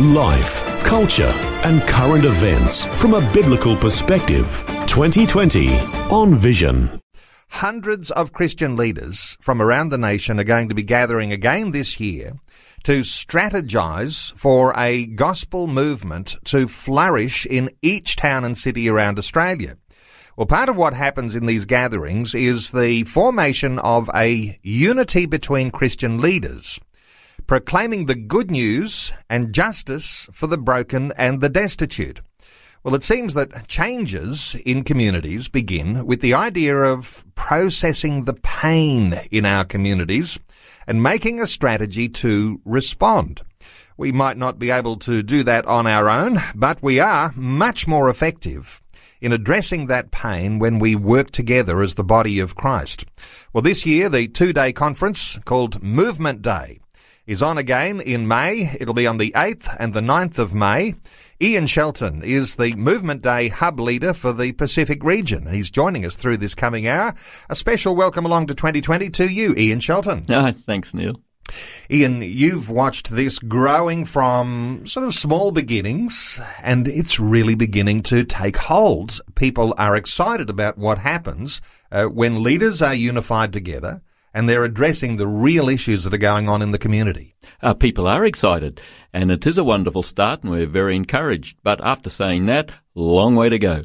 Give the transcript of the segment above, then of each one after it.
Life, culture, and current events from a biblical perspective. 2020 on Vision. Hundreds of Christian leaders from around the nation are going to be gathering again this year to strategize for a gospel movement to flourish in each town and city around Australia. Well, part of what happens in these gatherings is the formation of a unity between Christian leaders proclaiming the good news and justice for the broken and the destitute. Well, it seems that changes in communities begin with the idea of processing the pain in our communities and making a strategy to respond. We might not be able to do that on our own, but we are much more effective in addressing that pain when we work together as the body of Christ. Well, this year, the two day conference called Movement Day is on again in May. It'll be on the 8th and the 9th of May. Ian Shelton is the Movement Day hub leader for the Pacific region. And he's joining us through this coming hour. A special welcome along to 2020 to you, Ian Shelton. Oh, thanks, Neil. Ian, you've watched this growing from sort of small beginnings and it's really beginning to take hold. People are excited about what happens uh, when leaders are unified together and they're addressing the real issues that are going on in the community. Uh, people are excited, and it is a wonderful start, and we're very encouraged. But after saying that, long way to go.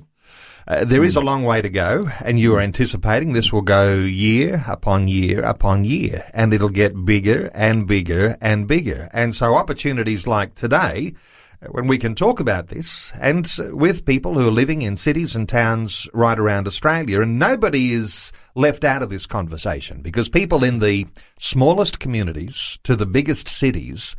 Uh, there is a long way to go, and you are anticipating this will go year upon year upon year, and it'll get bigger and bigger and bigger. And so opportunities like today when we can talk about this and with people who are living in cities and towns right around Australia. And nobody is left out of this conversation because people in the smallest communities to the biggest cities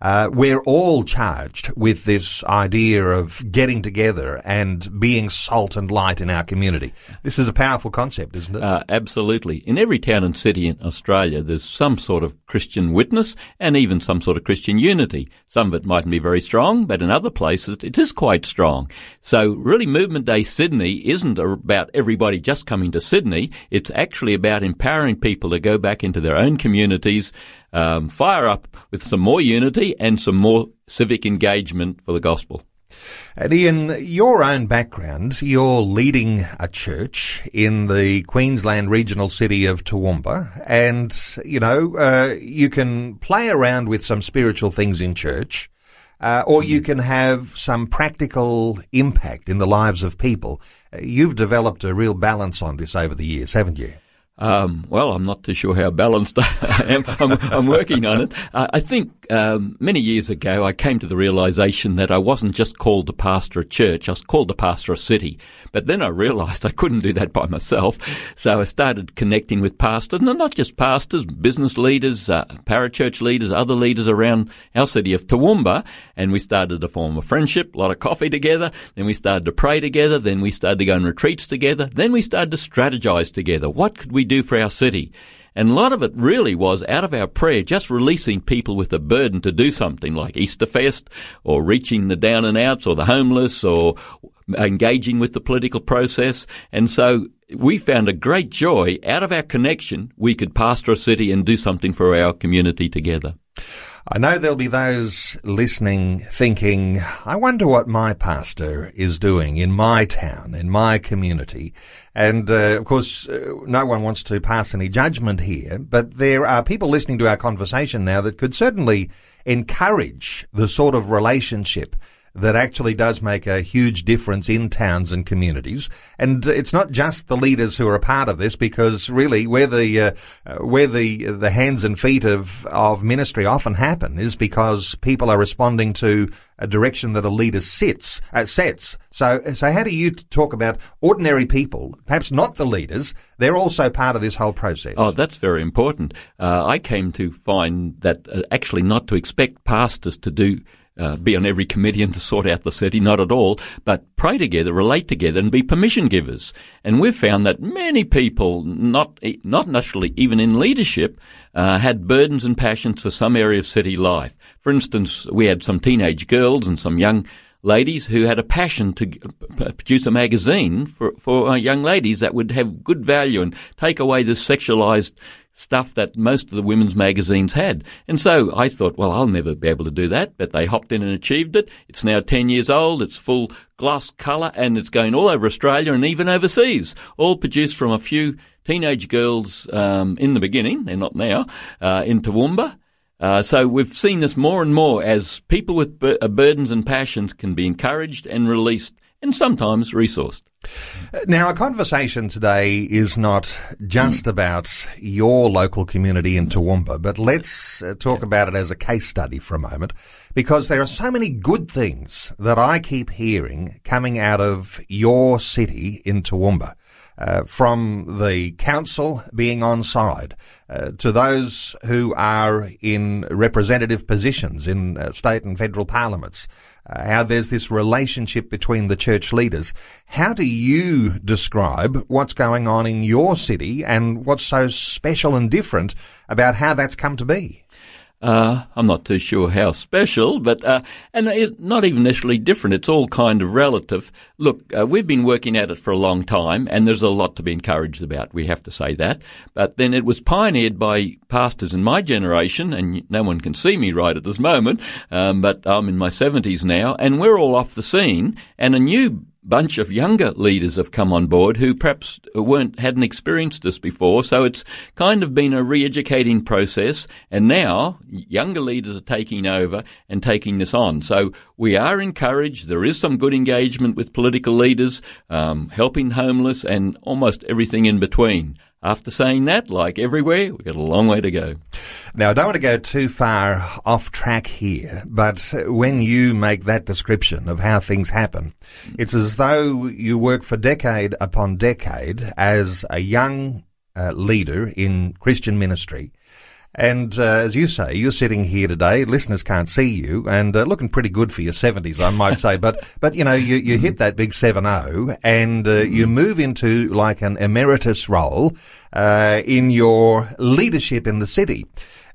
uh, we're all charged with this idea of getting together and being salt and light in our community. This is a powerful concept, isn't it? Uh, absolutely. In every town and city in Australia, there's some sort of Christian witness and even some sort of Christian unity. Some of it mightn't be very strong, but in other places it is quite strong. So really Movement Day Sydney isn't about everybody just coming to Sydney. It's actually about empowering people to go back into their own communities um, fire up with some more unity and some more civic engagement for the gospel. And Ian, your own background, you're leading a church in the Queensland regional city of Toowoomba, and, you know, uh, you can play around with some spiritual things in church, uh, or you can have some practical impact in the lives of people. Uh, you've developed a real balance on this over the years, haven't you? Um, well, I'm not too sure how balanced I am. I'm, I'm working on it. I think um, many years ago I came to the realization that I wasn't just called to pastor a church, I was called to pastor a city. But then I realized I couldn't do that by myself. So I started connecting with pastors, and not just pastors, business leaders, uh, parachurch leaders, other leaders around our city of Toowoomba. And we started to form a friendship, a lot of coffee together. Then we started to pray together. Then we started to go on retreats together. Then we started to strategize together. What could we do for our city? And a lot of it really was out of our prayer, just releasing people with a burden to do something like Easterfest or reaching the down and outs or the homeless or engaging with the political process. And so we found a great joy out of our connection. We could pastor a city and do something for our community together. I know there'll be those listening thinking, I wonder what my pastor is doing in my town, in my community. And uh, of course, uh, no one wants to pass any judgment here, but there are people listening to our conversation now that could certainly encourage the sort of relationship that actually does make a huge difference in towns and communities. And it's not just the leaders who are a part of this, because really where the uh, where the the hands and feet of of ministry often happen is because people are responding to a direction that a leader sits uh, sets. So so how do you talk about ordinary people, perhaps not the leaders? They're also part of this whole process. Oh, that's very important. Uh, I came to find that uh, actually not to expect pastors to do uh, be on every committee and to sort out the city, not at all, but pray together, relate together, and be permission givers. And we've found that many people, not not naturally even in leadership, uh, had burdens and passions for some area of city life. For instance, we had some teenage girls and some young ladies who had a passion to produce a magazine for, for uh, young ladies that would have good value and take away this sexualized stuff that most of the women's magazines had. And so I thought, well, I'll never be able to do that, but they hopped in and achieved it. It's now 10 years old. It's full gloss colour and it's going all over Australia and even overseas, all produced from a few teenage girls um, in the beginning, they're not now, uh, in Toowoomba. Uh, so we've seen this more and more as people with bur- uh, burdens and passions can be encouraged and released and sometimes resourced. Now, our conversation today is not just mm. about your local community in Toowoomba, but let's uh, talk about it as a case study for a moment, because there are so many good things that I keep hearing coming out of your city in Toowoomba. Uh, from the council being on side uh, to those who are in representative positions in uh, state and federal parliaments, uh, how there's this relationship between the church leaders. How do you describe what's going on in your city and what's so special and different about how that's come to be? Uh, I'm not too sure how special, but uh, and it, not even necessarily different. It's all kind of relative. Look, uh, we've been working at it for a long time, and there's a lot to be encouraged about. We have to say that. But then it was pioneered by pastors in my generation, and no one can see me right at this moment. Um, but I'm in my 70s now, and we're all off the scene, and a new bunch of younger leaders have come on board who perhaps weren't hadn't experienced this before. So it's kind of been a re-educating process, and now younger leaders are taking over and taking this on. So we are encouraged. There is some good engagement with political leaders, um, helping homeless, and almost everything in between. After saying that, like everywhere, we've got a long way to go. Now, I don't want to go too far off track here, but when you make that description of how things happen, it's as though you work for decade upon decade as a young uh, leader in Christian ministry and uh, as you say, you're sitting here today. Listeners can't see you, and uh, looking pretty good for your seventies, I might say. But but you know, you, you hit that big seven zero, and uh, you move into like an emeritus role uh, in your leadership in the city.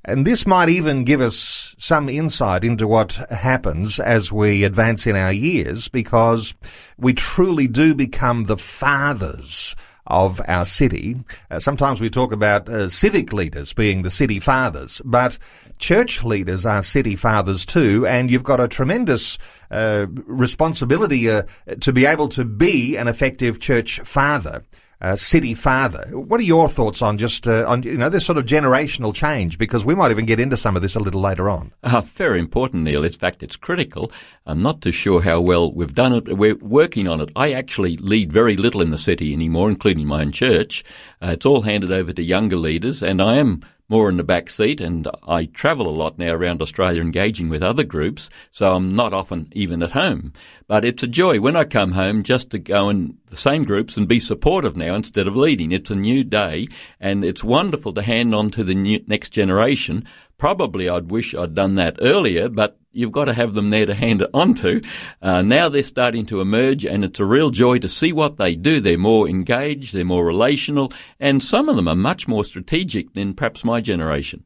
And this might even give us some insight into what happens as we advance in our years, because we truly do become the fathers of our city. Uh, sometimes we talk about uh, civic leaders being the city fathers, but church leaders are city fathers too, and you've got a tremendous uh, responsibility uh, to be able to be an effective church father uh, city father. What are your thoughts on just uh, on you know this sort of generational change? Because we might even get into some of this a little later on. Uh, very important, Neil. In fact, it's critical. I'm not too sure how well we've done it. We're working on it. I actually lead very little in the city anymore, including my own church. Uh, it's all handed over to younger leaders, and I am more in the back seat, and I travel a lot now around Australia engaging with other groups, so I'm not often even at home. But it's a joy when I come home just to go in the same groups and be supportive now instead of leading. It's a new day, and it's wonderful to hand on to the next generation. Probably I'd wish I'd done that earlier, but you've got to have them there to hand it on to. Uh, now they're starting to emerge, and it's a real joy to see what they do. They're more engaged, they're more relational, and some of them are much more strategic than perhaps my generation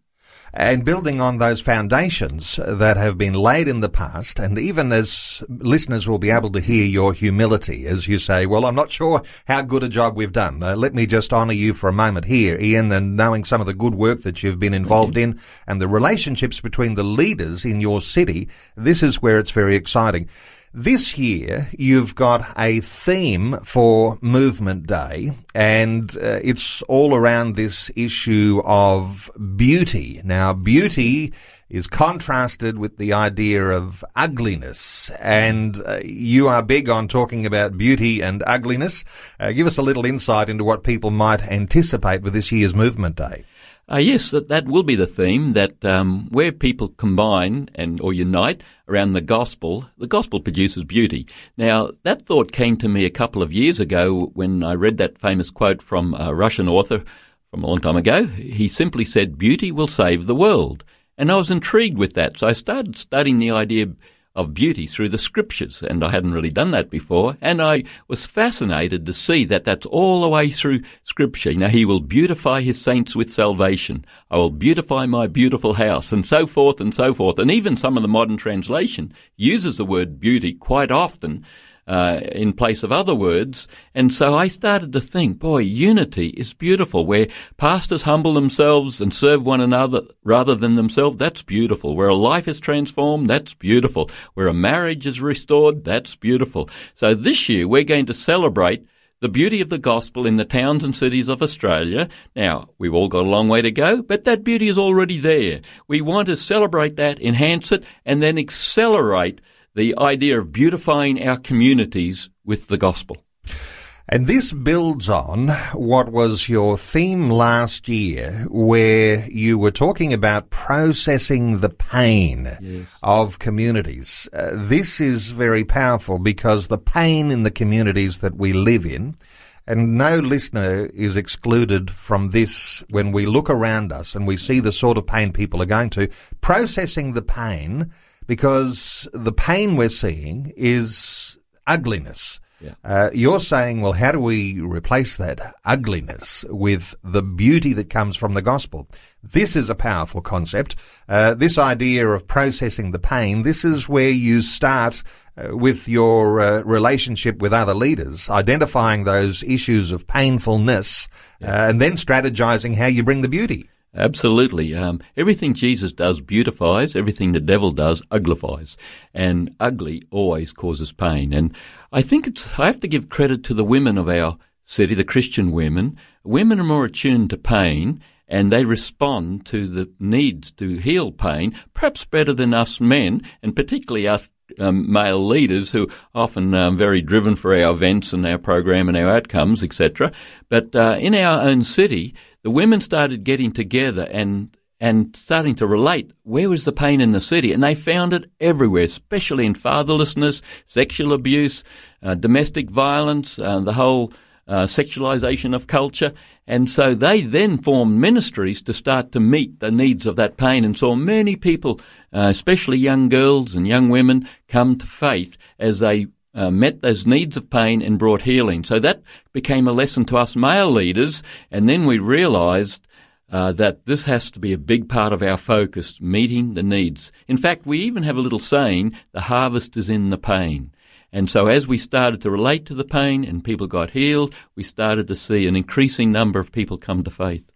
and building on those foundations that have been laid in the past. And even as listeners will be able to hear your humility as you say, well, I'm not sure how good a job we've done. Uh, let me just honour you for a moment here, Ian, and knowing some of the good work that you've been involved in and the relationships between the leaders in your city. This is where it's very exciting. This year, you've got a theme for Movement Day, and uh, it's all around this issue of beauty. Now, beauty is contrasted with the idea of ugliness, and uh, you are big on talking about beauty and ugliness. Uh, give us a little insight into what people might anticipate with this year's Movement Day. Uh, yes, that, that will be the theme. That um, where people combine and or unite around the gospel, the gospel produces beauty. Now that thought came to me a couple of years ago when I read that famous quote from a Russian author from a long time ago. He simply said, "Beauty will save the world," and I was intrigued with that. So I started studying the idea of beauty through the scriptures, and I hadn't really done that before. And I was fascinated to see that that's all the way through scripture. Know, he will beautify his saints with salvation. I will beautify my beautiful house, and so forth and so forth. And even some of the modern translation uses the word beauty quite often uh, in place of other words. And so I started to think, boy, unity is beautiful. Where pastors humble themselves and serve one another rather than themselves, that's beautiful. Where a life is transformed, that's beautiful. Where a marriage is restored, that's beautiful. So this year we're going to celebrate the beauty of the gospel in the towns and cities of Australia. Now, we've all got a long way to go, but that beauty is already there. We want to celebrate that, enhance it, and then accelerate the idea of beautifying our communities with the gospel. And this builds on what was your theme last year, where you were talking about processing the pain yes. of communities. Uh, this is very powerful because the pain in the communities that we live in, and no listener is excluded from this when we look around us and we see the sort of pain people are going to, processing the pain because the pain we're seeing is ugliness. Yeah. Uh, you're saying, well, how do we replace that ugliness with the beauty that comes from the gospel? This is a powerful concept. Uh, this idea of processing the pain, this is where you start uh, with your uh, relationship with other leaders, identifying those issues of painfulness, yeah. Uh, and then strategizing how you bring the beauty. Absolutely. Um, everything Jesus does beautifies, everything the devil does uglifies. And ugly always causes pain. And I think it's, I have to give credit to the women of our city, the Christian women. Women are more attuned to pain and they respond to the needs to heal pain, perhaps better than us men, and particularly us um, male leaders who often um, very driven for our events and our program and our outcomes, etc. But uh, in our own city, the women started getting together and and starting to relate where was the pain in the city, and they found it everywhere, especially in fatherlessness, sexual abuse, uh, domestic violence, uh, the whole uh, sexualization of culture. And so they then formed ministries to start to meet the needs of that pain and saw many people, uh, especially young girls and young women, come to faith as they uh, met those needs of pain and brought healing. So that became a lesson to us male leaders. And then we realized uh, that this has to be a big part of our focus, meeting the needs. In fact, we even have a little saying, the harvest is in the pain. And so as we started to relate to the pain and people got healed, we started to see an increasing number of people come to faith.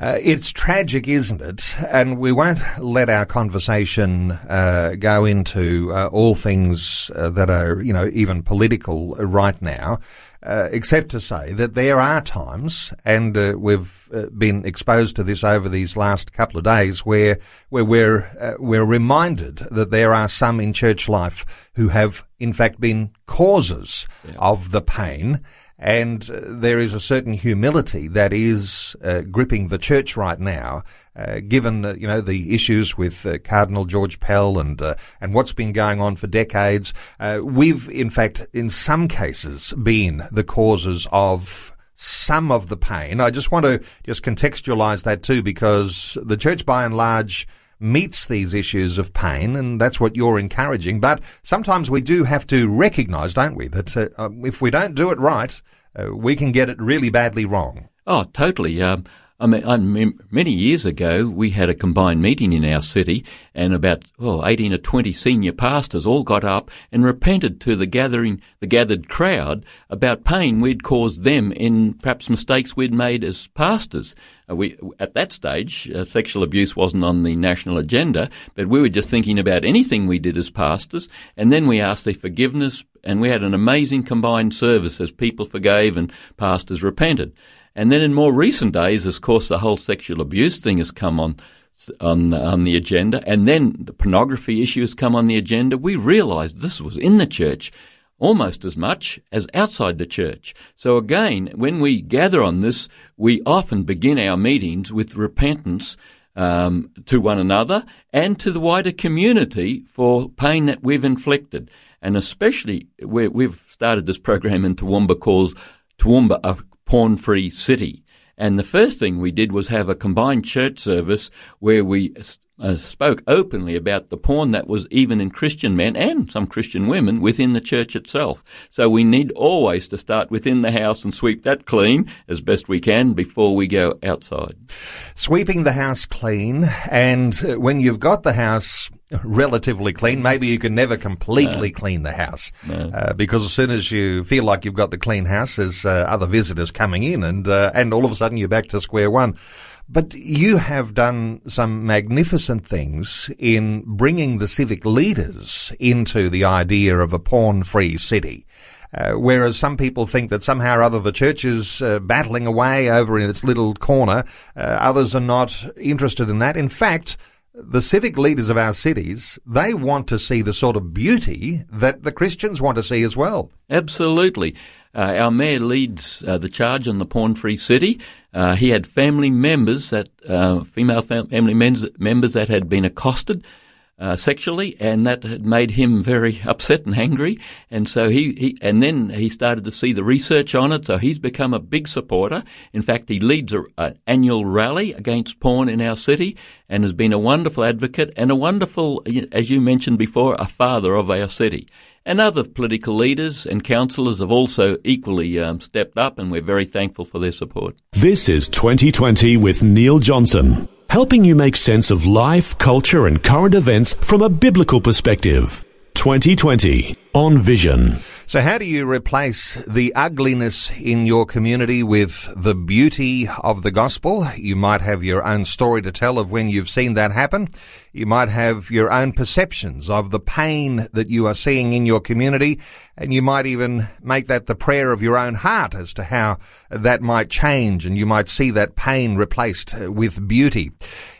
Uh, it's tragic, isn't it? And we won't let our conversation uh, go into uh, all things uh, that are, you know, even political right now. Uh, except to say that there are times, and uh, we've uh, been exposed to this over these last couple of days, where where we're uh, we're reminded that there are some in church life who have in fact been causes yeah. of the pain and uh, there is a certain humility that is uh, gripping the church right now, uh, given uh, you know the issues with uh, Cardinal George Pell and uh, and what's been going on for decades. we've, in fact, in some cases, been the causes of some of the pain. I just want to just contextualize that too, because the church, by and large, meets these issues of pain, and that's what you're encouraging. But sometimes we do have to recognise, don't we, that uh, um, if we don't do it right, uh, we can get it really badly wrong. Oh, totally. Um, I mean, I mean, many years ago, we had a combined meeting in our city, and about oh, 18 or 20 senior pastors all got up and repented to the gathering, the gathered crowd about pain we'd caused them in perhaps mistakes we'd made as pastors. Uh, we, at that stage, uh, sexual abuse wasn't on the national agenda, but we were just thinking about anything we did as pastors, and then we asked their forgiveness, and we had an amazing combined service as people forgave and pastors repented. And then in more recent days, of course, the whole sexual abuse thing has come on on on the agenda, and then the pornography issue has come on the agenda. We realised this was in the church almost as much as outside the church. So again, when we gather on this, we often begin our meetings with repentance um, to one another and to the wider community for pain that we've inflicted. And especially, where we've started this program in Toowoomba called Toowoomba, a porn free city. And the first thing we did was have a combined church service where we uh, spoke openly about the porn that was even in Christian men and some Christian women within the church itself. So we need always to start within the house and sweep that clean as best we can before we go outside. Sweeping the house clean, and uh, when you've got the house relatively clean. Maybe you can never completely no. clean the house no. uh, because as soon as you feel like you've got the clean house, there's uh, other visitors coming in, and uh, and all of a sudden you're back to square one. But you have done some magnificent things in bringing the civic leaders into the idea of a porn-free city. Uh, whereas some people think that somehow or other the church is uh, battling away over in its little corner, uh, others are not interested in that. In fact, the civic leaders of our cities, they want to see the sort of beauty that the Christians want to see as well. Absolutely. Uh, our mayor leads uh, the charge on the porn-free city. Uh, he had family members that, uh, female fam- family members that had been accosted uh, sexually, and that had made him very upset and angry. And so he, he, and then he started to see the research on it. So he's become a big supporter. In fact, he leads an annual rally against porn in our city, and has been a wonderful advocate and a wonderful, as you mentioned before, a father of our city. And other political leaders and councillors have also equally um, stepped up, and we're very thankful for their support. This is 2020 with Neil Johnson, helping you make sense of life, culture, and current events from a biblical perspective. 2020 on Vision. So, how do you replace the ugliness in your community with the beauty of the gospel? You might have your own story to tell of when you've seen that happen. You might have your own perceptions of the pain that you are seeing in your community, and you might even make that the prayer of your own heart as to how that might change, and you might see that pain replaced with beauty.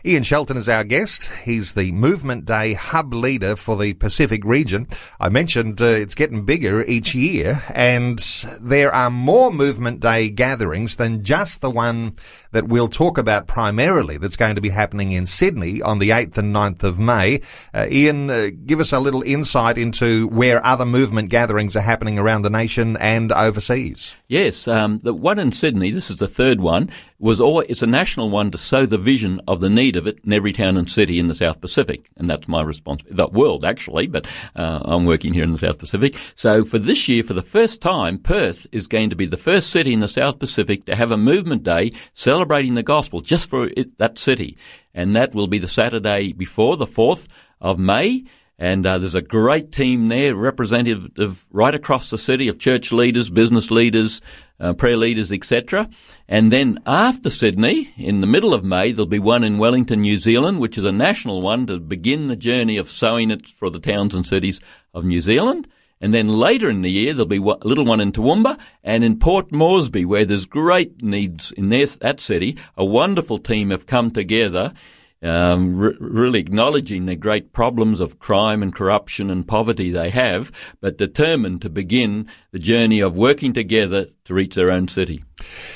Ian Shelton is our guest. He's the Movement Day hub leader for the Pacific region. I mentioned uh, it's getting bigger each year, and there are more Movement Day gatherings than just the one that we'll talk about primarily that's going to be happening in Sydney on the 8th and 9th of May. Uh, Ian, uh, give us a little insight into where other movement gatherings are happening around the nation and overseas. Yes, um, the one in Sydney, this is the third one, was all, it's a national one to sow the vision of the need of it in every town and city in the South Pacific. And that's my response, the world actually, but uh, I'm working here in the South Pacific. So for this year, for the first time, Perth is going to be the first city in the South Pacific to have a movement day celebrating the gospel just for it, that city. And that will be the Saturday before the 4th of May. And uh, there's a great team there, representative right across the city of church leaders, business leaders, uh, prayer leaders, etc. And then after Sydney, in the middle of May, there'll be one in Wellington, New Zealand, which is a national one to begin the journey of sowing it for the towns and cities of New Zealand. And then later in the year, there'll be a little one in Toowoomba and in Port Moresby, where there's great needs in their, that city. A wonderful team have come together um, re- really acknowledging the great problems of crime and corruption and poverty they have, but determined to begin the journey of working together to reach their own city.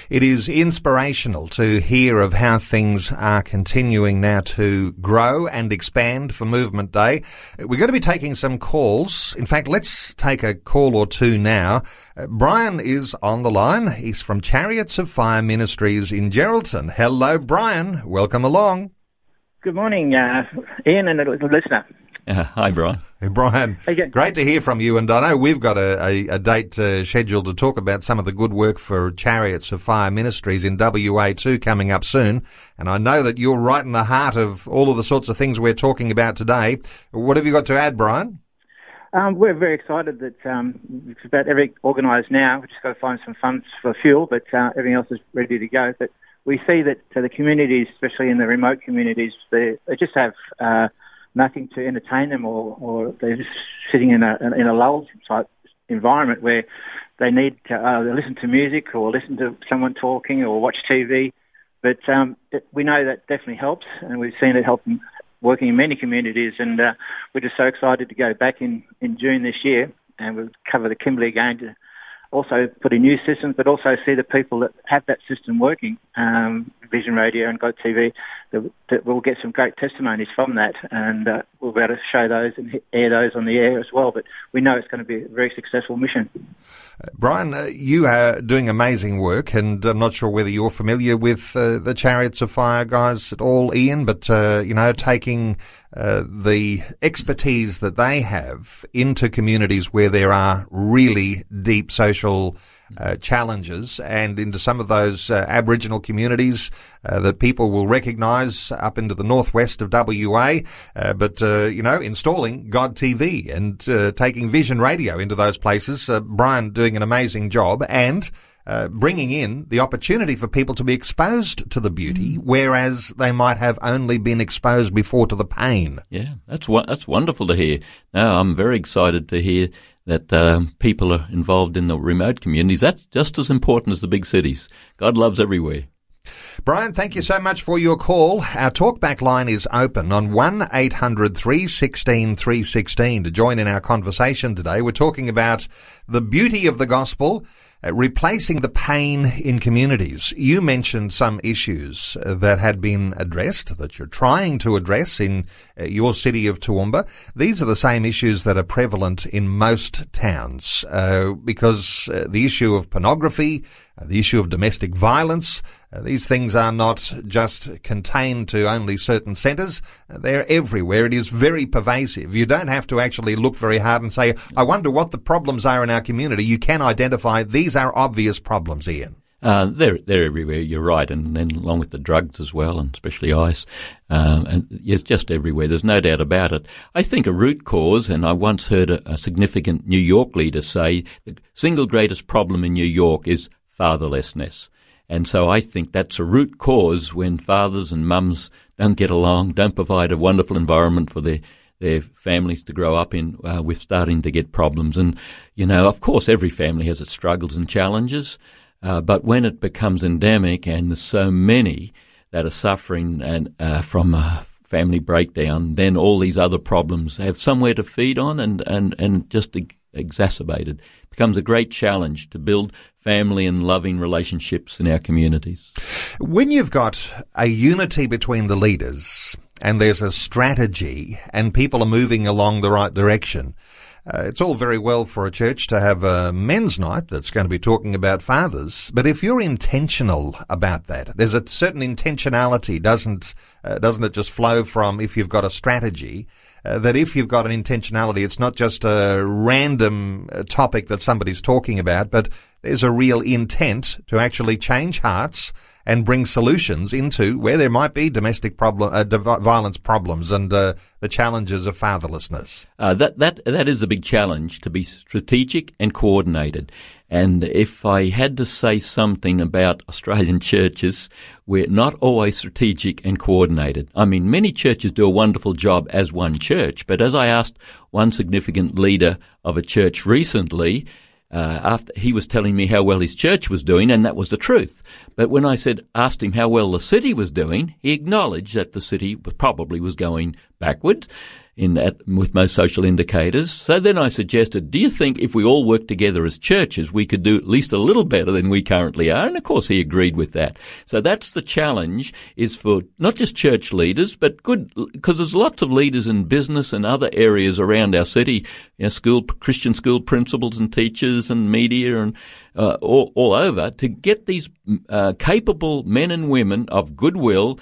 It is inspirational to hear of how things are continuing now to grow and expand for Movement Day. We're going to be taking some calls. In fact, let's take a call or two now. Uh, Brian is on the line. He's from Chariots of Fire Ministries in Geraldton. Hello, Brian. Welcome along. Good morning, uh, Ian and the listener. Uh, hi, Brian. Hey, Brian. Great to hear from you. And I know we've got a, a, a date uh, scheduled to talk about some of the good work for Chariots of Fire Ministries in WA2 coming up soon. And I know that you're right in the heart of all of the sorts of things we're talking about today. What have you got to add, Brian? Um, we're very excited that um, it's about everything organised now. We've just got to find some funds for fuel, but uh, everything else is ready to go. But we see that the communities, especially in the remote communities, they, they just have uh, nothing to entertain them, or, or they're just sitting in a in a lull type environment where they need to uh, listen to music or listen to someone talking or watch TV. But um, it, we know that definitely helps, and we've seen it help working in many communities. And uh, we're just so excited to go back in, in June this year, and we'll cover the Kimberley again to also put in new systems, but also see the people that have that system working, um, Vision Radio and God TV, that, that we'll get some great testimonies from that, and uh, we'll be able to show those and air those on the air as well. But we know it's going to be a very successful mission. Brian, uh, you are doing amazing work, and I'm not sure whether you're familiar with uh, the Chariots of Fire guys at all, Ian, but uh, you know, taking uh, the expertise that they have into communities where there are really deep social uh, challenges and into some of those uh, Aboriginal communities uh, that people will recognise up into the northwest of WA. Uh, but, uh, you know, installing God TV and taking Vision Radio into those places. Brian doing an amazing job and uh, bringing in the opportunity for people to be exposed to the beauty, mm. whereas they might have only been exposed before to the pain. Yeah, that's that's wonderful to hear. Now I'm very excited to hear that um, people are involved in the remote communities. That's just as important as the big cities. God loves everywhere. Brian, thank you so much for your call. Our talkback line is open on 1 800 316 316 to join in our conversation today. We're talking about the beauty of the gospel uh, replacing the pain in communities. You mentioned some issues uh, that had been addressed, that you're trying to address in uh, your city of Toowoomba. These are the same issues that are prevalent in most towns, uh, because the issue of pornography, the issue of domestic violence, uh, these things are not just contained to only certain centres. Uh, they're everywhere. It is very pervasive. You don't have to actually look very hard and say, I wonder what the problems are in our community. You can identify these are obvious problems, Ian. Uh, they're they're everywhere. You're right, and then along with the drugs as well, and especially ice, um, and it's just everywhere. There's no doubt about it. I think a root cause, and I once heard a, a significant New York leader say the single greatest problem in New York is fatherlessness. And so I think that's a root cause when fathers and mums don't get along, don't provide a wonderful environment for their their families to grow up in, uh, we're starting to get problems. And, you know, of course, every family has its struggles and challenges, uh, but when it becomes endemic and there's so many that are suffering and uh, from a family breakdown, then all these other problems have somewhere to feed on and, and, and just exacerbated. Becomes a great challenge to build family and loving relationships in our communities. When you've got a unity between the leaders and there's a strategy and people are moving along the right direction, uh, it's all very well for a church to have a men's night that's going to be talking about fathers, but if you're intentional about that, there's a certain intentionality, doesn't uh, doesn't it just flow from if you've got a strategy? Uh, that if you've got an intentionality, it's not just a random uh, topic that somebody's talking about, but there's a real intent to actually change hearts and bring solutions into where there might be domestic problem, uh, violence problems and uh, the challenges of fatherlessness. Uh, that that that is a big challenge to be strategic and coordinated. And if I had to say something about Australian churches, we're not always strategic and coordinated. I mean, many churches do a wonderful job as one church, but as I asked one significant leader of a church recently, uh, after he was telling me how well his church was doing, and that was the truth. But when I said asked him how well the city was doing, he acknowledged that the city probably was going backwards, in that with most social indicators. So then I suggested, do you think if we all work together as churches, we could do at least a little better than we currently are? And of course he agreed with that. So that's the challenge is for not just church leaders, but good, because there's lots of leaders in business and other areas around our city, you know, school, Christian school principals and teachers and media and uh, all, all over to get these uh, capable men and women of goodwill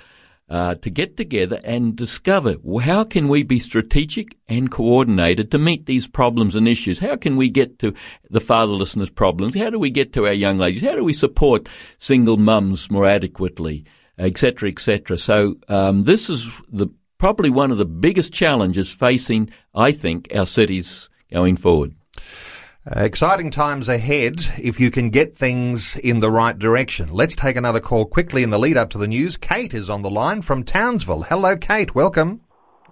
uh, to get together and discover how can we be strategic and coordinated to meet these problems and issues? How can we get to the fatherlessness problems? How do we get to our young ladies? How do we support single mums more adequately, etc., etc.? So um, this is the probably one of the biggest challenges facing, I think, our cities going forward. Uh, exciting times ahead if you can get things in the right direction. Let's take another call quickly in the lead up to the news. Kate is on the line from Townsville. Hello, Kate. Welcome.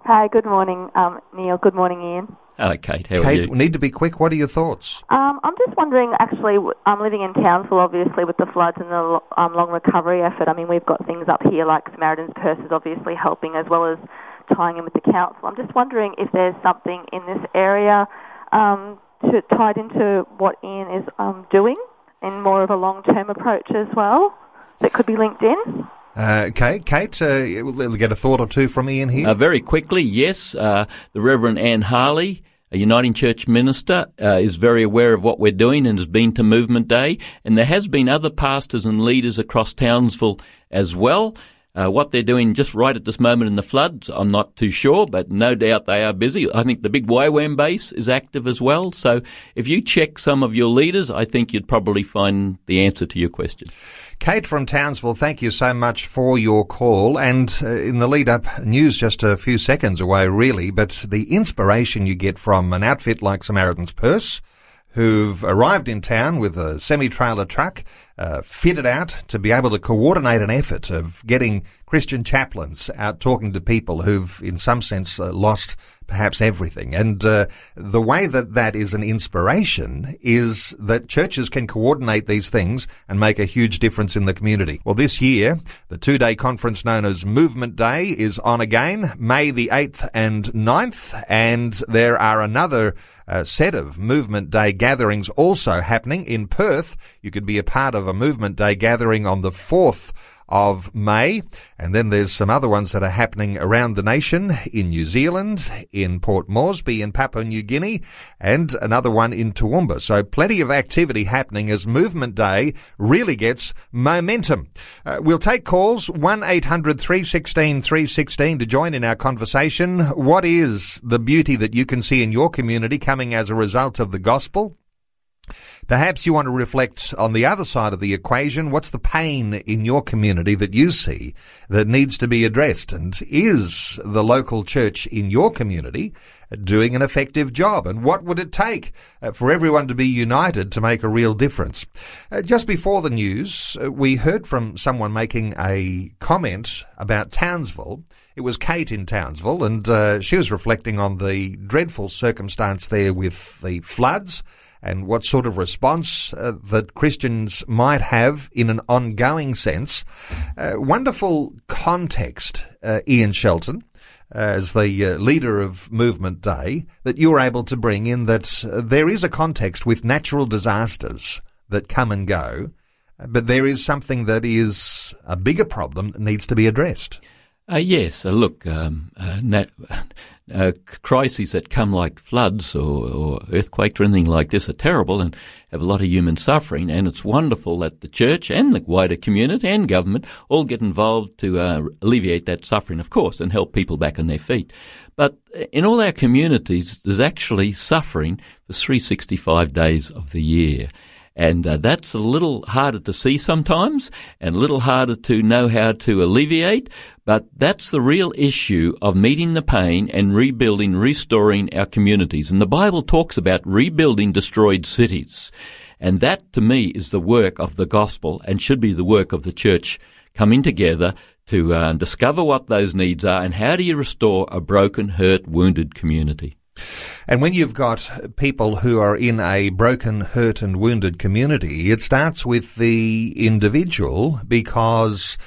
Hi, good morning, um, Neil. Good morning, Ian. Hello, Kate. How Kate, are you? need to be quick. What are your thoughts? Um, I'm just wondering, actually, I'm living in Townsville, obviously, with the floods and the um, long recovery effort. I mean, we've got things up here like Samaritan's Purse is obviously helping as well as tying in with the council. I'm just wondering if there's something in this area um, to, tied into what Ian is um, doing in more of a long term approach as well that could be linked in? Uh, okay, Kate, uh, we'll get a thought or two from Ian here. Uh, very quickly, yes, uh, the Reverend Anne Harley, a Uniting Church minister, uh, is very aware of what we're doing and has been to Movement Day. And there has been other pastors and leaders across Townsville as well. Uh, what they're doing just right at this moment in the floods, I'm not too sure, but no doubt they are busy. I think the big YWAM base is active as well. So if you check some of your leaders, I think you'd probably find the answer to your question. Kate from Townsville, thank you so much for your call. And uh, in the lead up, news just a few seconds away, really, but the inspiration you get from an outfit like Samaritan's Purse, who've arrived in town with a semi-trailer truck, uh, fitted out to be able to coordinate an effort of getting Christian chaplains out talking to people who've, in some sense, uh, lost perhaps everything. And uh, the way that that is an inspiration is that churches can coordinate these things and make a huge difference in the community. Well, this year, the two-day conference known as Movement Day is on again, May the 8th and 9th, and there are another uh, set of Movement Day gatherings also happening in Perth. You could be a part of Movement Day gathering on the 4th of May. And then there's some other ones that are happening around the nation in New Zealand, in Port Moresby in Papua New Guinea, and another one in Toowoomba. So plenty of activity happening as Movement Day really gets momentum. Uh, we'll take calls 1-800-316-316 to join in our conversation. What is the beauty that you can see in your community coming as a result of the gospel? Perhaps you want to reflect on the other side of the equation. What's the pain in your community that you see that needs to be addressed? And is the local church in your community doing an effective job? And what would it take uh, for everyone to be united to make a real difference? Uh, just before the news, uh, we heard from someone making a comment about Townsville. It was Kate in Townsville, and uh, she was reflecting on the dreadful circumstance there with the floods and what sort of response uh, that Christians might have in an ongoing sense. Uh, wonderful context, uh, Ian Shelton, as the uh, leader of Movement Day, that you were able to bring in that uh, there is a context with natural disasters that come and go, but there is something that is a bigger problem that needs to be addressed. Uh, yes, uh, look, um, uh, nat- uh, crises that come like floods or, or, earthquakes or anything like this are terrible and have a lot of human suffering. And it's wonderful that the church and the wider community and government all get involved to uh, alleviate that suffering, of course, and help people back on their feet. But in all our communities, there's actually suffering for 365 days of the year. And uh, that's a little harder to see sometimes and a little harder to know how to alleviate. But that's the real issue of meeting the pain and rebuilding, restoring our communities. And the Bible talks about rebuilding destroyed cities. And that to me is the work of the gospel and should be the work of the church coming together to uh, discover what those needs are and how do you restore a broken, hurt, wounded community. And when you've got people who are in a broken, hurt and wounded community, it starts with the individual because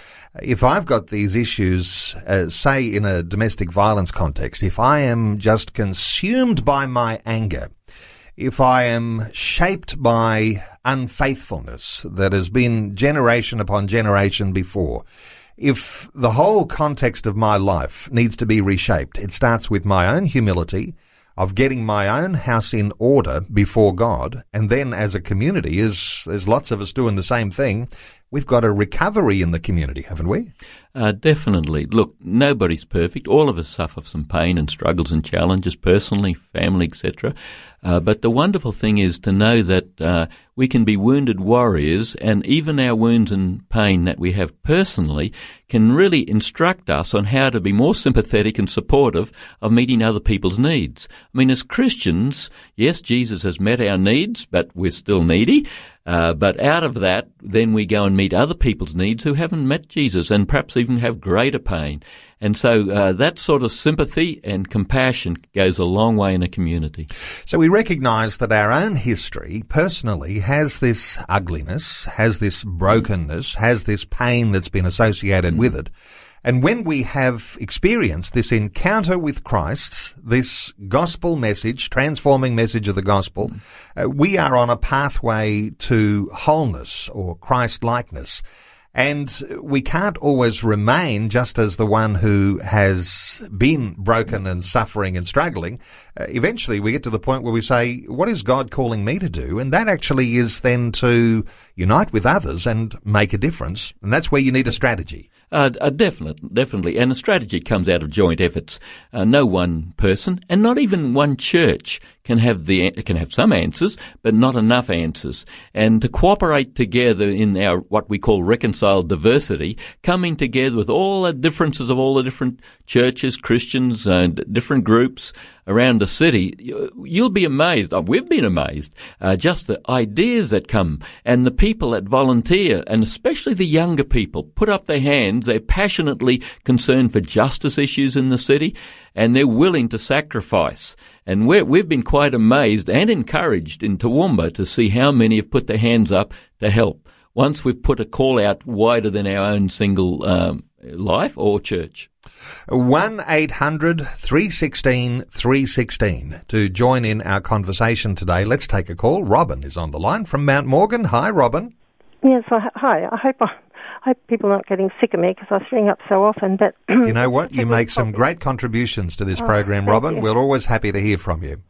if I've got these issues, uh, say in a domestic violence context, if I am just consumed by my anger, if I am shaped by unfaithfulness that has been generation upon generation before, if the whole context of my life needs to be reshaped, it starts with my own humility, of getting my own house in order before God, and then as a community, is there's lots of us doing the same thing, we've got a recovery in the community, haven't we? Uh, definitely. Look, nobody's perfect. All of us suffer some pain and struggles and challenges, personally, family, etc. Uh, but the wonderful thing is to know that uh, we can be wounded warriors, and even our wounds and pain that we have personally can really instruct us on how to be more sympathetic and supportive of meeting other people's needs. I mean, as Christians, yes, Jesus has met our needs, but we're still needy. Uh, but out of that, then we go and meet other people's needs who haven't met Jesus and perhaps even have greater pain. And so uh, that sort of sympathy and compassion goes a long way in a community. So we recognise that our own history personally has this ugliness, has this brokenness, has this pain that's been associated mm. with it. And when we have experienced this encounter with Christ, this gospel message, transforming message of the gospel, uh, we are on a pathway to wholeness or Christ likeness. And we can't always remain just as the one who has been broken and suffering and struggling. Uh, eventually we get to the point where we say, what is God calling me to do? And that actually is then to unite with others and make a difference. And that's where you need a strategy. Uh, uh, definitely, definitely. And a strategy comes out of joint efforts. Uh, no one person, and not even one church, can have the can have some answers, but not enough answers. And to cooperate together in our what we call reconciled diversity, coming together with all the differences of all the different churches, Christians, and different groups around the city, you'll be amazed. Oh, we've been amazed uh, just the ideas that come and the people that volunteer, and especially the younger people, put up their hands. They're passionately concerned for justice issues in the city, and they're willing to sacrifice. And we have been quite amazed and encouraged in Toowoomba to see how many have put their hands up to help. Once we've put a call out wider than our own single um, life or church. 1 800 316 316 to join in our conversation today. Let's take a call. Robin is on the line from Mount Morgan. Hi, Robin. Yes, hi. I hope I hope people are not getting sick of me because I ring up so often. But you know what? You make some great contributions to this oh, program, Robin. You. We're always happy to hear from you.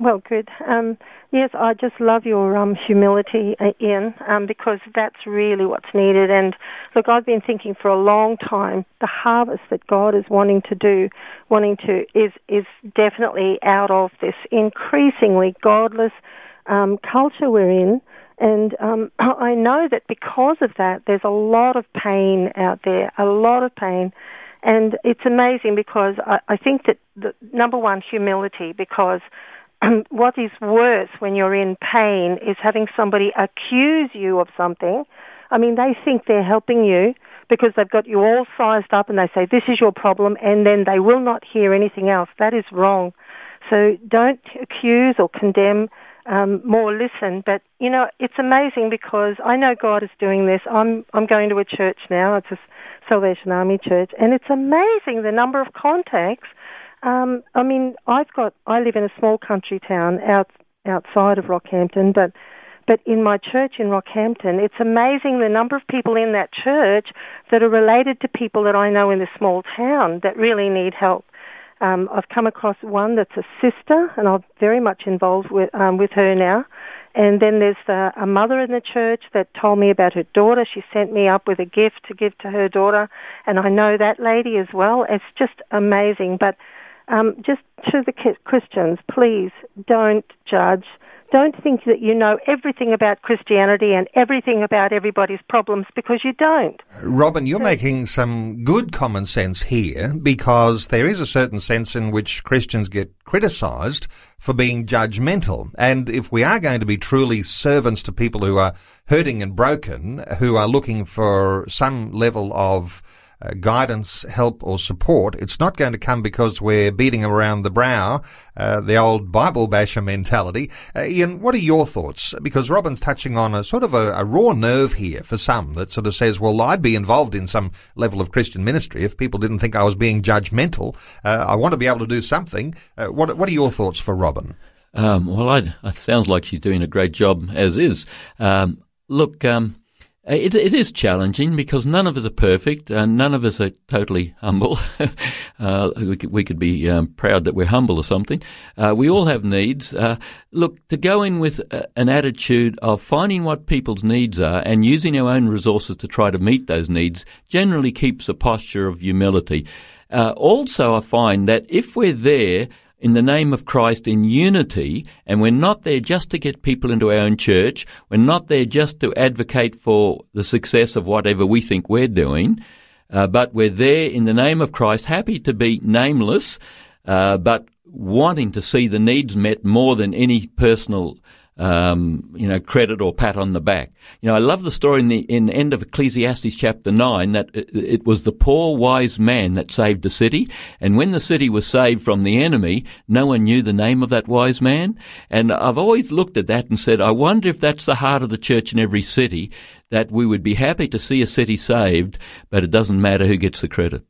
Well, good. Um, yes, I just love your um, humility, uh, Ian, um, because that's really what's needed. And look, I've been thinking for a long time the harvest that God is wanting to do, wanting to is is definitely out of this increasingly godless um, culture we're in. And um, I know that because of that, there's a lot of pain out there, a lot of pain. And it's amazing because I, I think that the number one, humility, because what is worse when you're in pain is having somebody accuse you of something. I mean, they think they're helping you because they've got you all sized up and they say, this is your problem, and then they will not hear anything else. That is wrong. So don't accuse or condemn, um, more listen. But, you know, it's amazing because I know God is doing this. I'm, I'm going to a church now. It's a Salvation Army church. And it's amazing the number of contacts um, I mean, I've got. I live in a small country town out outside of Rockhampton, but but in my church in Rockhampton, it's amazing the number of people in that church that are related to people that I know in the small town that really need help. Um, I've come across one that's a sister, and I'm very much involved with um, with her now. And then there's uh, a mother in the church that told me about her daughter. She sent me up with a gift to give to her daughter, and I know that lady as well. It's just amazing. But um, just to the Christians, please don't judge. Don't think that you know everything about Christianity and everything about everybody's problems because you don't. Robin, you're making some good common sense here because there is a certain sense in which Christians get criticised for being judgmental. And if we are going to be truly servants to people who are hurting and broken, who are looking for some level of uh, guidance, help, or support, it's not going to come because we're beating around the brow, uh, the old Bible basher mentality. Uh, Ian, what are your thoughts? Because Robin's touching on a sort of a, a, raw nerve here for some that sort of says, well, I'd be involved in some level of Christian ministry if people didn't think I was being judgmental. Uh, I want to be able to do something. Uh, what, what are your thoughts for Robin? Um, well, it sounds like she's doing a great job as is. Um, look, um, it, it is challenging because none of us are perfect. and none of us are totally humble. uh, we, could, we, could, be um, proud that we're humble or something. Uh, we all have needs. Uh, look, to go in with a, an attitude of finding what people's needs are and using our own resources to try to meet those needs generally keeps a posture of humility. Uh, also, I find that if we're there in the name of Christ in unity, and we're not there just to get people into our own church. We're not there just to advocate for the success of whatever we think we're doing, uh, but we're there in the name of Christ, happy to be nameless, uh, but wanting to see the needs met more than any personal um, you know, credit or pat on the back. You know, I love the story in the in end of Ecclesiastes chapter nine that it, it, was the poor wise man that saved the city, and when the city was saved from the enemy, no one knew the name of that wise man. And I've always looked at that and said, I wonder if that's the heart of the church in every city, that we would be happy to see a city saved, but it doesn't matter who gets the credit.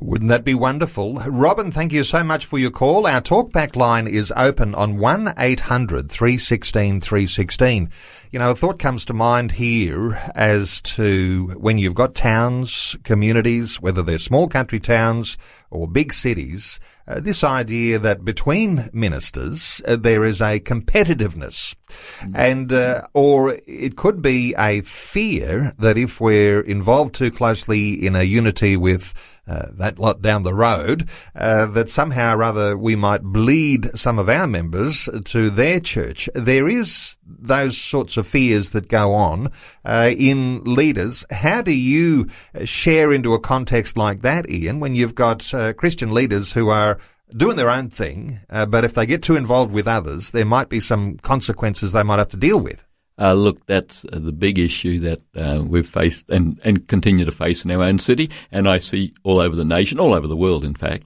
Wouldn't that be wonderful? Robin, thank you so much for your call. Our talkback line is open on 1 800 316 316. You know, a thought comes to mind here as to when you've got towns, communities, whether they're small country towns or big cities, uh, this idea that between ministers uh, there is a competitiveness, mm-hmm. and uh, or it could be a fear that if we're involved too closely in a unity with uh, that lot down the road, uh, that somehow or other we might bleed some of our members to their church. There is those sorts of fears that go on uh, in leaders. How do you share into a context like that, Ian, when you've got uh, Christian leaders who are doing their own thing, uh, but if they get too involved with others, there might be some consequences they might have to deal with? Uh, look, that's uh, the big issue that uh, we've faced and, and continue to face in our own city, and I see all over the nation, all over the world, in fact.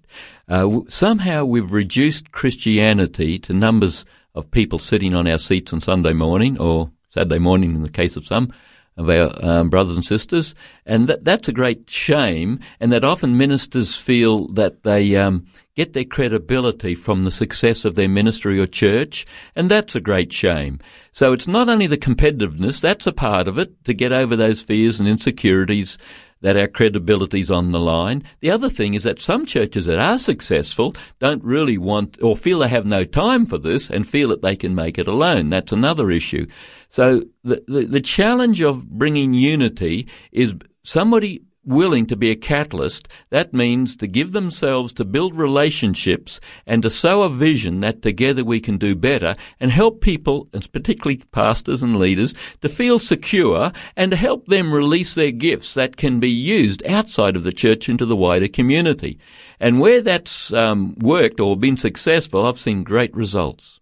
Uh, somehow we've reduced Christianity to numbers of people sitting on our seats on Sunday morning or Saturday morning in the case of some of our um, brothers and sisters, and that, that's a great shame, and that often ministers feel that they um, get their credibility from the success of their ministry or church, and that's a great shame. So it's not only the competitiveness, that's a part of it, to get over those fears and insecurities that our credibility's on the line. The other thing is that some churches that are successful don't really want or feel they have no time for this and feel that they can make it alone. That's another issue. So the, the, the challenge of bringing unity is somebody willing to be a catalyst, that means to give themselves to build relationships and to sow a vision that together we can do better and help people, and particularly pastors and leaders, to feel secure and to help them release their gifts that can be used outside of the church into the wider community. And where that's um, worked or been successful, I've seen great results.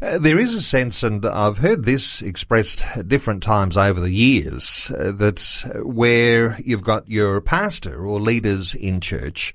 Uh, there is a sense, and I've heard this expressed different times over the years, uh, that where you've got your pastor or leaders in church,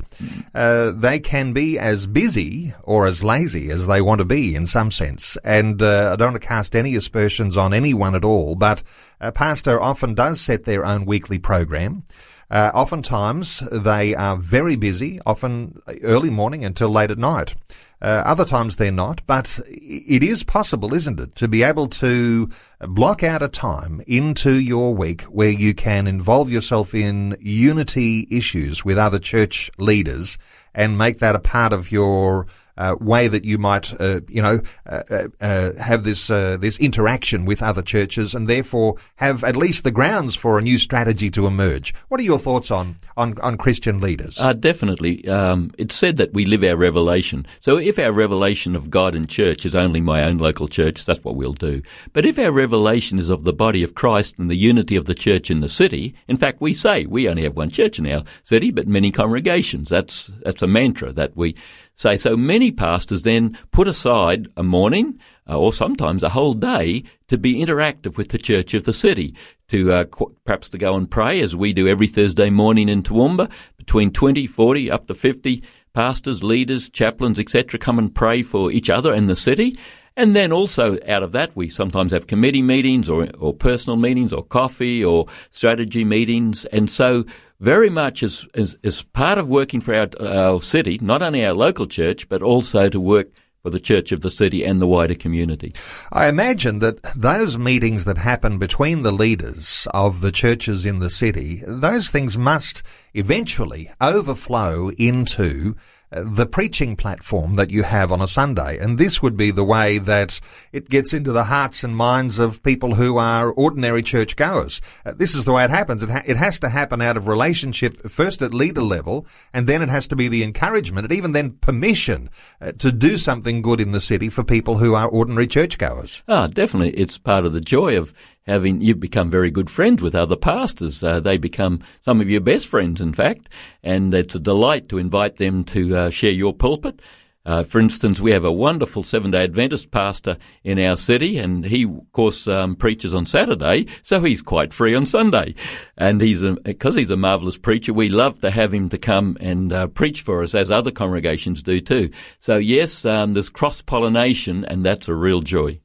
uh, they can be as busy or as lazy as they want to be in some sense. And uh, I don't want to cast any aspersions on anyone at all, but a pastor often does set their own weekly program. Uh, oftentimes they are very busy, often early morning until late at night. Uh, other times they're not, but it is possible, isn't it, to be able to block out a time into your week where you can involve yourself in unity issues with other church leaders and make that a part of your uh, way that you might, uh, you know, uh, uh, have this this interaction with other churches, and therefore have at least the grounds for a new strategy to emerge. What are your thoughts on on, on Christian leaders? definitely, um, it's said that we live our revelation. So if our revelation of God and church is only my own local church, that's what we'll do. But if our revelation is of the body of Christ and the unity of the church in the city, in fact, we say we only have one church in our city, but many congregations. That's that's a mantra that we say. So many pastors then put aside a morning uh, or sometimes a whole day to be interactive with the church of the city, to uh, qu- perhaps to go and pray as we do every Thursday morning in Toowoomba, between 20, 40, up to 50 pastors, leaders, chaplains, etc. come and pray for each other in the city. And then also out of that, we sometimes have committee meetings or, or personal meetings or coffee or strategy meetings. And so very much as, as, as part of working for our, our city, not only our local church, but also to work for the church of the city and the wider community. I imagine that those meetings that happen between the leaders of the churches in the city, those things must eventually overflow into the preaching platform that you have on a Sunday. And this would be the way that it gets into the hearts and minds of people who are ordinary churchgoers. Uh, this is the way it happens. It, ha- it has to happen out of relationship, first at leader level, and then it has to be the encouragement and even then permission uh, to do something good in the city for people who are ordinary churchgoers. Ah, definitely. It's part of the joy of having you've become very good friends with other pastors. Uh, they become some of your best friends, in fact, and it's a delight to invite them to uh, share your pulpit. Uh, for instance, we have a wonderful Seventh Day Adventist pastor in our city, and he, of course, um, preaches on Saturday, so he's quite free on Sunday. And he's because he's a marvelous preacher, we love to have him to come and uh, preach for us, as other congregations do too. So yes, um, there's cross pollination, and that's a real joy.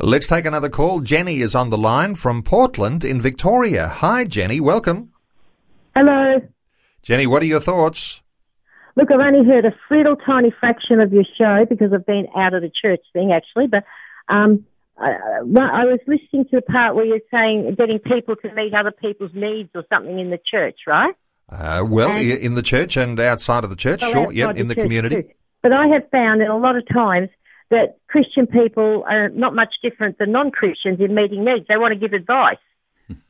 Let's take another call. Jenny is on the line from Portland in Victoria. Hi, Jenny. Welcome. Hello. Jenny, what are your thoughts? Look, I've only heard a little tiny fraction of your show because I've been out of the church thing actually, but um, I, I was listening to the part where you're saying getting people to meet other people's needs or something in the church, right? Uh, well, and, in the church and outside of the church, well, sure, yeah, in the, the community. Too. But I have found in a lot of times that Christian people are not much different than non-Christians in meeting needs. They want to give advice,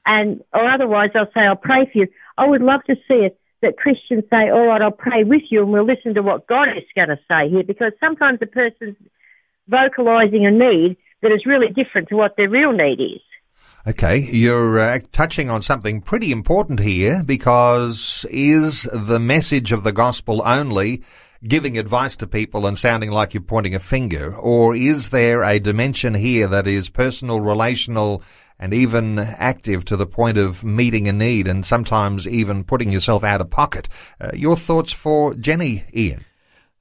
and or otherwise they'll say, "I'll pray for you." I would love to see it that Christians say, "All right, I'll pray with you, and we'll listen to what God is going to say here," because sometimes a person's vocalizing a need that is really different to what their real need is. Okay, you're uh, touching on something pretty important here because is the message of the gospel only giving advice to people and sounding like you're pointing a finger, or is there a dimension here that is personal, relational, and even active to the point of meeting a need and sometimes even putting yourself out of pocket? Uh, your thoughts for Jenny, Ian?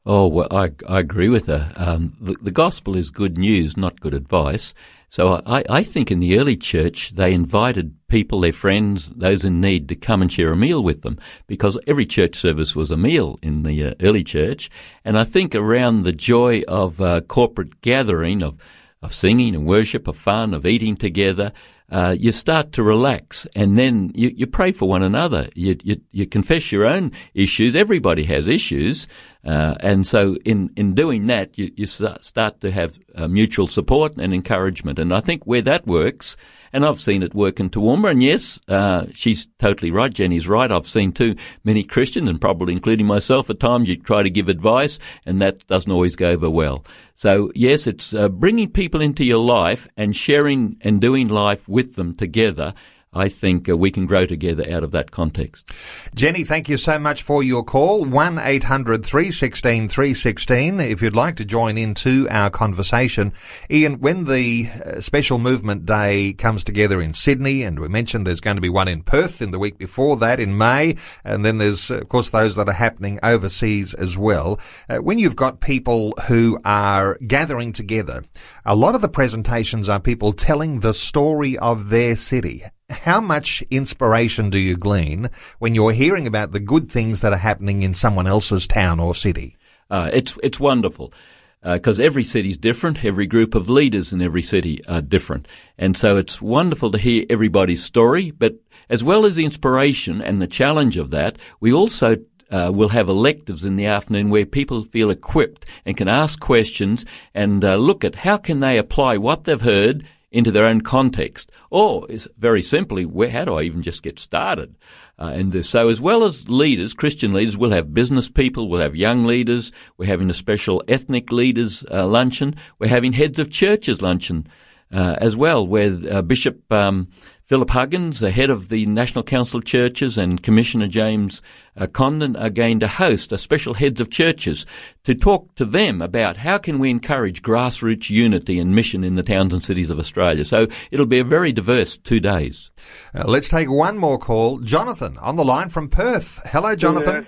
Oh, well, I, I agree with her. Um, the, the, gospel is good news, not good advice. So I, I think in the early church, they invited people, their friends, those in need to come and share a meal with them because every church service was a meal in the uh, early church. And I think around the joy of uh, corporate gathering, of, of singing and worship, of fun, of eating together, uh, you start to relax and then you, you pray for one another. You, you, you, confess your own issues. Everybody has issues. Uh, and so in, in doing that, you, you start to have uh, mutual support and encouragement. And I think where that works, and I've seen it work in Toowoomba. And yes, uh, she's totally right. Jenny's right. I've seen too many Christians, and probably including myself, at times you try to give advice, and that doesn't always go over well. So yes, it's uh, bringing people into your life and sharing and doing life with them together I think uh, we can grow together out of that context. Jenny, thank you so much for your call. 1 800 316 316 if you'd like to join into our conversation. Ian, when the uh, Special Movement Day comes together in Sydney, and we mentioned there's going to be one in Perth in the week before that in May, and then there's, of course, those that are happening overseas as well. Uh, when you've got people who are gathering together, a lot of the presentations are people telling the story of their city how much inspiration do you glean when you're hearing about the good things that are happening in someone else's town or city? Uh, it's it's wonderful because uh, every city is different. Every group of leaders in every city are different, and so it's wonderful to hear everybody's story. But as well as the inspiration and the challenge of that, we also uh, we'll have electives in the afternoon where people feel equipped and can ask questions and uh, look at how can they apply what they've heard into their own context. Or, is very simply, where, how do I even just get started? Uh, and so, as well as leaders, Christian leaders, we'll have business people, we'll have young leaders, we're having a special ethnic leaders uh, luncheon, we're having heads of churches luncheon uh, as well, where uh, Bishop um, Philip Huggins, the head of the National Council of Churches, and Commissioner James uh, Condon are going to host a special heads of churches to talk to them about how can we encourage grassroots unity and mission in the towns and cities of Australia. So it'll be a very diverse two days. Uh, let's take one more call. Jonathan on the line from Perth. Hello, Jonathan.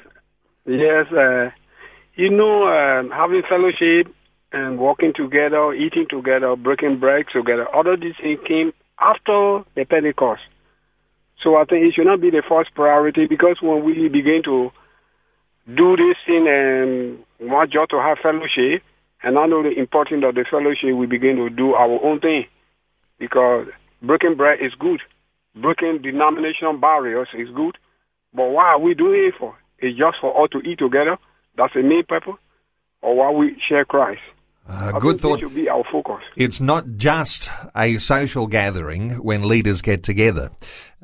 Yes, yes uh, you know, um, having fellowship and walking together, eating together, breaking bread together, all of these things came after the Pentecost. So I think it should not be the first priority because when we begin to do this thing and want just to have fellowship, and not know the importance of the fellowship, we begin to do our own thing. Because breaking bread is good, breaking denominational barriers is good, but why are we doing it for? It's just for all to eat together. That's the main purpose, or why we share Christ. Uh, good thought. Should be our focus. It's not just a social gathering when leaders get together,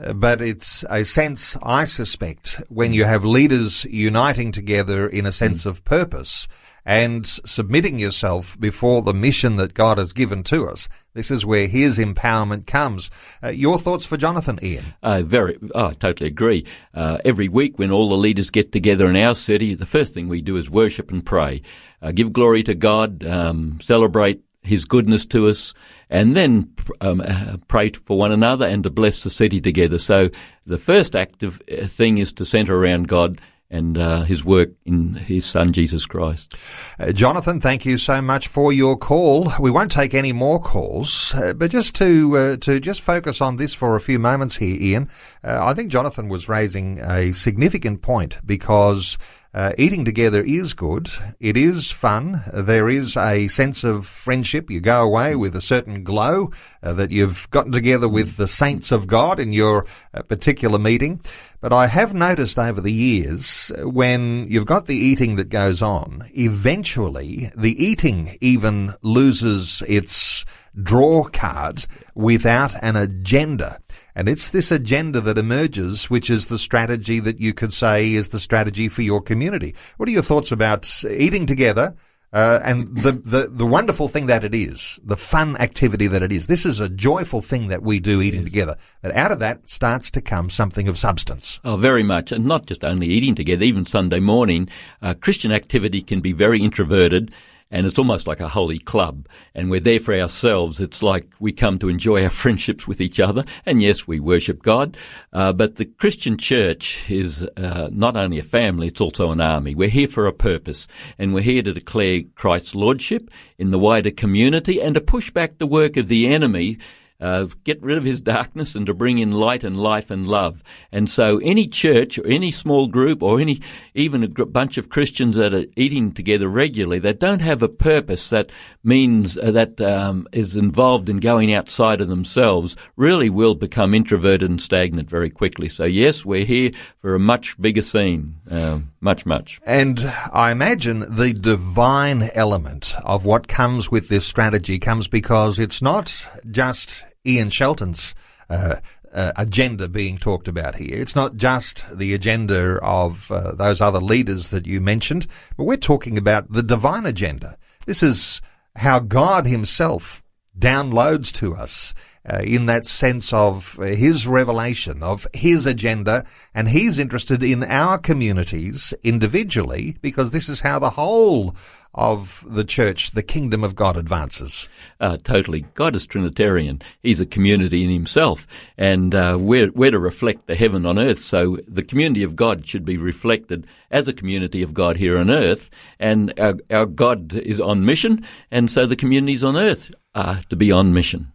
uh, but it's a sense, I suspect, when you have leaders uniting together in a sense mm. of purpose and submitting yourself before the mission that God has given to us. This is where his empowerment comes. Uh, your thoughts for Jonathan, Ian? Uh, very, oh, I totally agree. Uh, every week when all the leaders get together in our city, the first thing we do is worship and pray uh, give glory to God, um, celebrate His goodness to us, and then um, uh, pray for one another and to bless the city together. So the first active uh, thing is to centre around God and uh, his work in his son Jesus Christ. Uh, Jonathan, thank you so much for your call. We won't take any more calls, uh, but just to uh, to just focus on this for a few moments here, Ian. uh, I think Jonathan was raising a significant point because uh, eating together is good. It is fun. There is a sense of friendship. You go away with a certain glow uh, that you've gotten together with the saints of God in your uh, particular meeting. But I have noticed over the years uh, when you've got the eating that goes on, eventually the eating even loses its draw cards without an agenda. And it's this agenda that emerges, which is the strategy that you could say is the strategy for your community. What are your thoughts about eating together? Uh, and the, the, the wonderful thing that it is, the fun activity that it is. This is a joyful thing that we do eating together. But out of that starts to come something of substance. Oh, very much. And not just only eating together, even Sunday morning. Uh, Christian activity can be very introverted and it's almost like a holy club. And we're there for ourselves. It's like we come to enjoy our friendships with each other. And yes, we worship God. Uh, but the Christian church is uh, not only a family, it's also an army. We're here for a purpose. And we're here to declare Christ's lordship in the wider community and to push back the work of the enemy uh, get rid of his darkness and to bring in light and life and love. And so any church or any small group or any, even a gr- bunch of Christians that are eating together regularly that don't have a purpose that means uh, that um, is involved in going outside of themselves really will become introverted and stagnant very quickly. So yes, we're here for a much bigger scene. Um, much, much. And I imagine the divine element of what comes with this strategy comes because it's not just Ian Shelton's uh, uh, agenda being talked about here. It's not just the agenda of uh, those other leaders that you mentioned, but we're talking about the divine agenda. This is how God Himself downloads to us uh, in that sense of his revelation, of his agenda, and he's interested in our communities individually because this is how the whole of the church, the kingdom of God advances. Uh, totally. God is Trinitarian. He's a community in himself, and uh, we're, we're to reflect the heaven on earth. So the community of God should be reflected as a community of God here on earth, and our, our God is on mission, and so the communities on earth are to be on mission.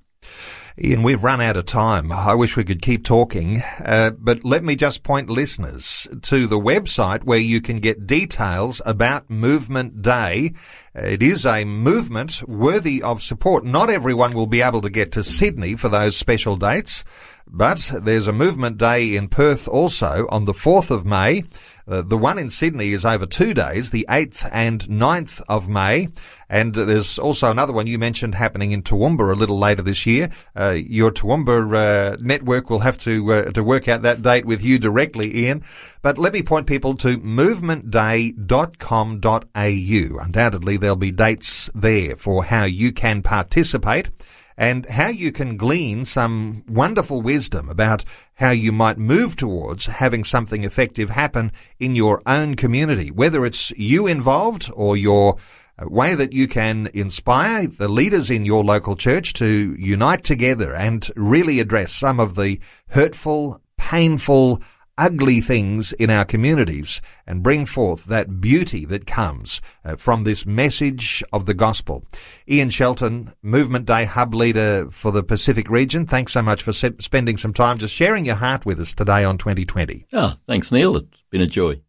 Ian, we've run out of time. I wish we could keep talking, uh, but let me just point listeners to the website where you can get details about Movement Day. It is a movement worthy of support. Not everyone will be able to get to Sydney for those special dates, but there's a Movement Day in Perth also on the 4th of May. Uh, the one in Sydney is over two days, the 8th and 9th of May. And there's also another one you mentioned happening in Toowoomba a little later this year. Uh, your Toowoomba uh, network will have to uh, to work out that date with you directly, Ian. But let me point people to movementday.com.au. Undoubtedly, there'll be dates there for how you can participate and how you can glean some wonderful wisdom about how you might move towards having something effective happen in your own community, whether it's you involved or your uh, way that you can inspire the leaders in your local church to unite together and really address some of the hurtful, painful, ugly things in our communities and bring forth that beauty that comes uh, from this message of the gospel. Ian Shelton, Movement Day Hub Leader for the Pacific region, thanks so much for se- spending some time just sharing your heart with us today on 2020. Oh, thanks, Neil. It's been a joy.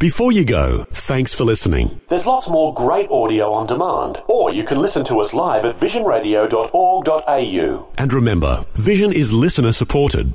Before you go, thanks for listening. There's lots more great audio on demand, or you can listen to us live at visionradio.org.au. And remember, Vision is listener supported.